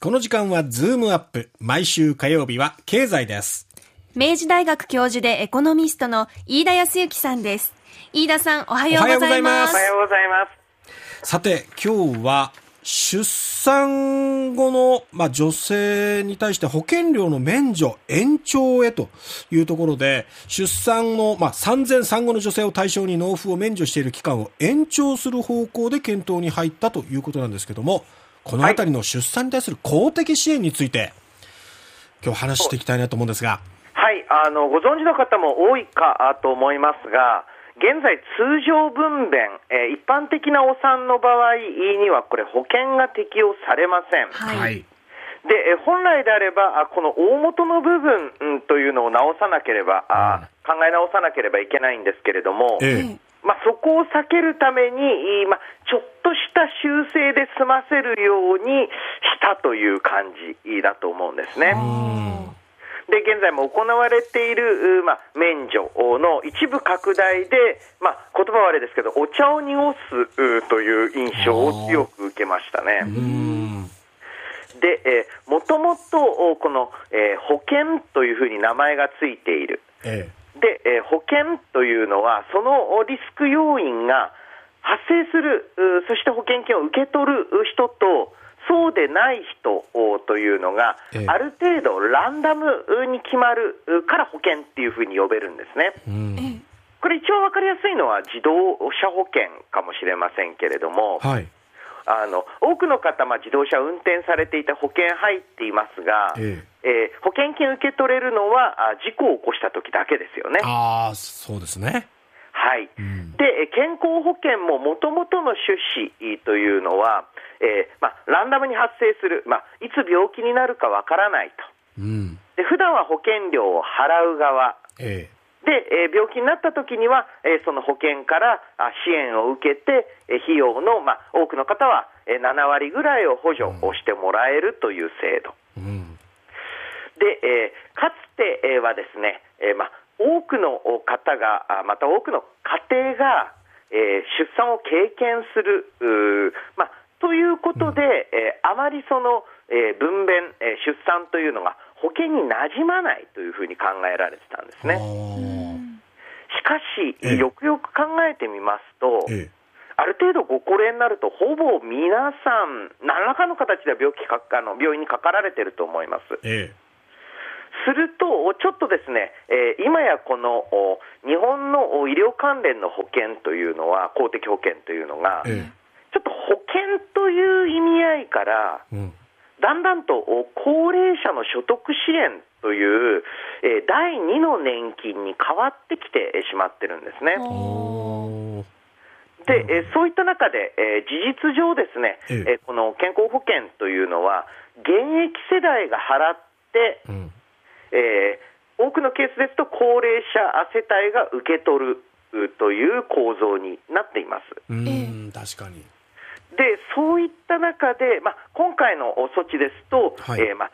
この時間はズームアップ。毎週火曜日は経済です。明治大学教授でエコノミストの飯田康之さんです。飯田さん、おはようございます。おはようございます。さて、今日は出産後の、まあ、女性に対して保険料の免除延長へというところで、出産の、まあ、産前産後の女性を対象に納付を免除している期間を延長する方向で検討に入ったということなんですけども、このあたりの出産に対する公的支援について、今日話していきたいなと思うんですが。はい、あの、ご存知の方も多いかと思いますが、現在、通常分娩、えー一般的なお産の場合には、これ、保険が適用されません。はい。で、えー本来であれば、あこの大元の部分うんというのを直さなければ、あ考え直さなければいけないんですけれども、ええまあ、そこを避けるために、いまあ、ちょっとした修正で済ませるようにしたという感じだと思うんですね。で現在も行われている、うまあ、免除の一部拡大で、まあ、言葉はあれですけど、お茶を濁すうという印象を強く受けましたね。うん。で、えー、もともとおこの、えー保険というふうに名前がついている。えで、えー保険というのは、そのおリスク要因が発生する、うそして保険金を受け取る人と、そうでない人おというのがええ、ある程度ランダムに決まるうから保険っていうふうに呼べるんですね。えうん。これ一番わかりやすいのは自動車保険かもしれませんけれども、はい。あの多くの方、まあ、自動車運転されていて保険入っていますが、ええー保険金受け取れるのはあ事故を起こした時だけですよね。ああ、そうですね。はいうんでえー健康保険ももともとの趣旨というのは、えーまあ、ランダムに発生する、まあ、いつ病気になるかわからないと。うん。で普段は保険料を払う側えで、えー病気になった時には、えーその保険からあ支援を受けて、えー費用の、まあ、多くの方は、えー7割ぐらいを補助をしてもらえるという制度。えうん。で、えーかつてえーはですね、えーまあ、多くの方が、あまた多くの家庭が、えー出産を経験する、まあ、ということで、えーあまりその、えー分娩、えー出産というのが保険に馴染まないというふうに考えられてたんですね。しかし、ええ。よくよく考えてみますと、ええ。ある程度ご高齢になると、ほぼ皆さん、何らかの形では病気かあの病院にかかられてると思います。えすると、ちょっとですね、えー今やこのお日本のお医療関連の保険というのは、公的保険というのが、ええちょっと保険という意味合いから、えうん。だんだんとお高齢者の所得支援という、えー第2の年金に変わってきてしまってるんですね。で、えーそういった中で、えー事実上ですね、えええーこの健康保険というのは、現役世代が払って、うん。えー多くのケースですと、高齢者世帯が受け取るうという構造になっています。うん、確かに。で、そういった中で、まあ、今回のお措置ですと、はいえーまあ、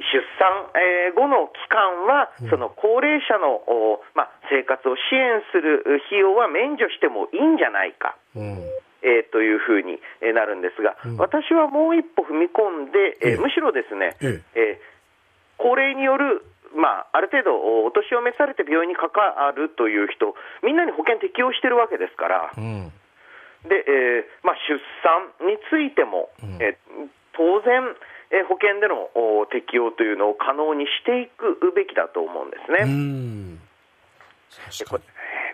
出産、えー後の期間は、その高齢者の、おまあ、生活を支援するう費用は免除してもいいんじゃないか。うん。えーというふうにえーなるんですが、うん私はもう一歩踏み込んで、えーええむしろですね、ええー高齢による、まあ、ある程度おお年を召されて病院にかかるという人、みんなに保険適用してるわけですから、うん。でえーまあ、出産についても、うんえー当然、えー保険でのお適用というのを可能にしていくべきだと思うんですね。うん。確かに。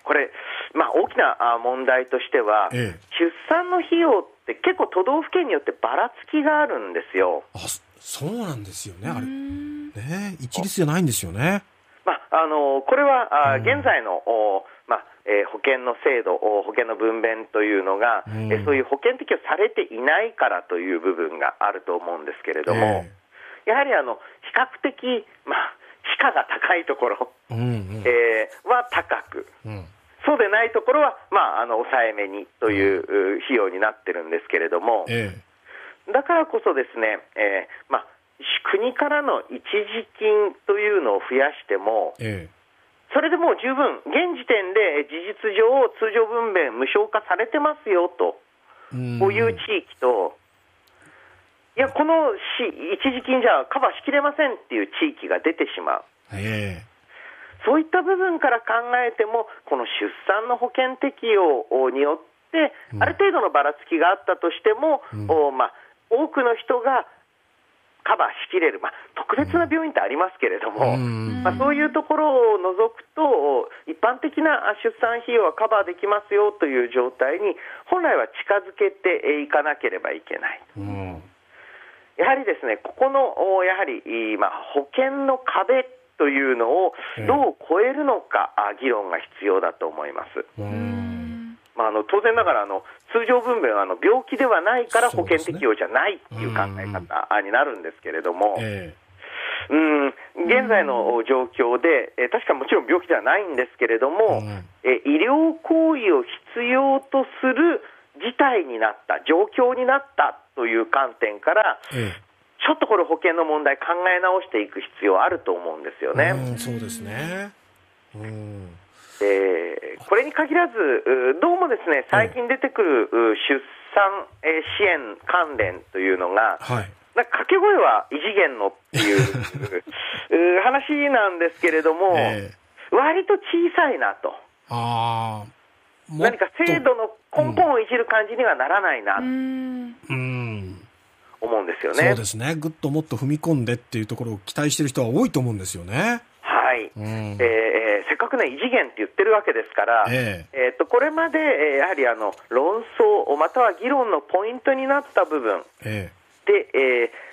これ、まあ、大きなあ問題としては、ええ出産の費用って結構都道府県によってばらつきがあるんですよ。あ、そそうなんですよね、あれ。ね一律じゃないんですよね。まあ、あのこれはあうん現在の、おまあえー保険の制度、お保険の分娩というのが、うんえーそういう保険適用されていないからという部分があると思うんですけれども、えやはりあの比較的、まあ、地価が高いところ、えうんうん。えーは高く、うん。そうでないところは、まあ、あの抑えめにというう費用になってるんですけれども、えだからこそですね、えーまあ、国からの一時金というのを増やしても、ええ。それでもう十分、現時点で事実上、通常分娩無償化されてますよとこういう地域と、いいや、このし一時金じゃカバーしきれませんっていう地域が出てしまう。えそういった部分から考えても、この出産の保険適用によって、ある程度のばらつきがあったとしても、おまあ、多くの人がカバーしきれる、まあ、特別な病院ってありますけれども、うんまあ、そういうところを除くと、一般的な出産費用はカバーできますよという状態に、本来は近づけていかなければいけない。えうん。やはりですね、ここのおやはり、いまあ、保険の壁というのをどう超えるのか、あ議論が必要だと思います。うん。まあ、あの当然ながらあの通常分娩はあの病気ではないから保険適用じゃないっていう考え方になるんですけれども、えうん現在の状況で、えー確かもちろん病気ではないんですけれども、うんえー医療行為を必要とする事態になった、状況になったという観点から、ええちょっとこれ、保険の問題、考え直していく必要あると思うんですよね。うん、そうですね。うん。えーこれに限らず、うどうもですね最近出てくるう出産えー支援関連というのが、はい。なんか掛け声は異次元のっていう う話なんですけれども、え割と小さいなと、あ何か制度の根本をいじる感じにはならないなとうん。うん。思うんですよそうね。ですね。ぐっともっと踏み込んでっていうところを期待してる人は多いと思うんですよね。はいうん。えーかくね、異次元って言ってるわけですから、ええ。ーっとこれまで、えーやはりあの論争、または議論のポイントになった部分、えで、えー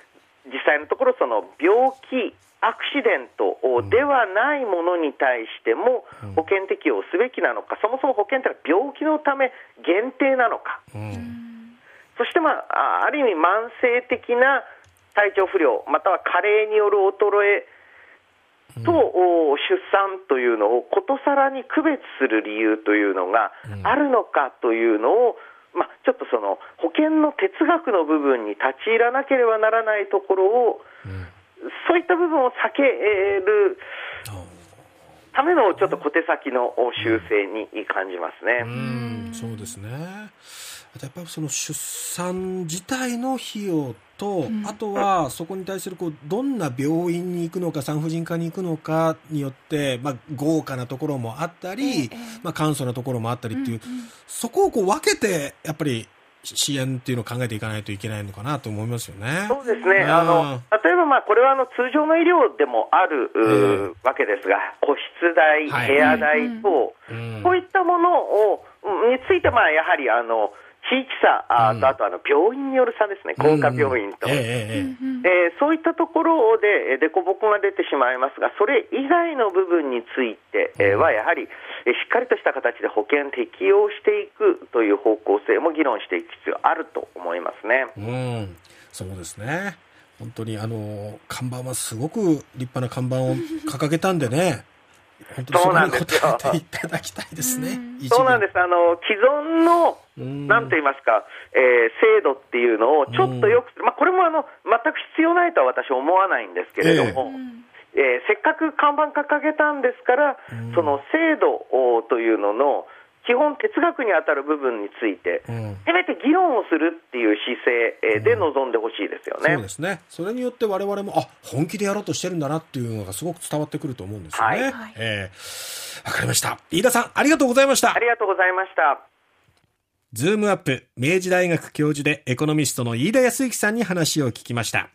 実際のところ、その病気、アクシデントではないものに対してもうん。保険適用すべきなのか、そもそも保険というのは病気のため限定なのか、えうん。そして、まあ、あある意味、慢性的な体調不良、または加齢による衰えと、お出産というのをことさらに区別する理由というのがうん。あるのかというのを、まあ、ちょっとその保険の哲学の部分に立ち入らなければならないところを、うん。そういった部分を避けるあためのちょっと小手先の修正に感じますね。うん、そうですね。あとやっぱりその出産自体の費用と、あとはそこに対するこうどんな病院に行くのか産婦人科に行くのかによって、まあ、豪華なところもあったり、ええまあ、簡素なところもあったりっていう、うんうん。そこをこう分けてやっぱり支援っていうのを考えていかないといけないのかなと思いますよね。そうですね、うん。あの例えばまあこれはあの通常の医療でもある、うえわけですが、個室代、はい。部屋代等、うん。こういったものをうんについて、まあやはりあの地域差あうんと、あとあの病院による差ですね、公家病院と。うんええそういったところでえー凸凹が出てしまいますが、それ以外の部分についてえーは、やはりえーしっかりとした形で保険適用していくという方向性も議論していく必要あると思いますね。うん、そうですね。本当にあの看板はすごく立派な看板を掲げたんでね。本当にそこに応えていただきたいですね。そうなんです。あの、既存の、うん。なんと言いますか、えー制度っていうのをちょっとよく。まあ、これもあの、全く必要ないとは私は思わないんですけれども、えーせっかく看板掲げたんですから、うん。その制度おというのの基本哲学に当たる部分について、うんせめて議論をするっていう姿勢えーで臨んでほしいですよね。そうですね。それによって我々も、あ、本気でやろうとしてるんだなっていうのがすごく伝わってくると思うんですよね。はいはいええわかりました。飯田さん、ありがとうございました。ありがとうございました。ズームアップ、明治大学教授でエコノミストの飯田康之さんに話を聞きました。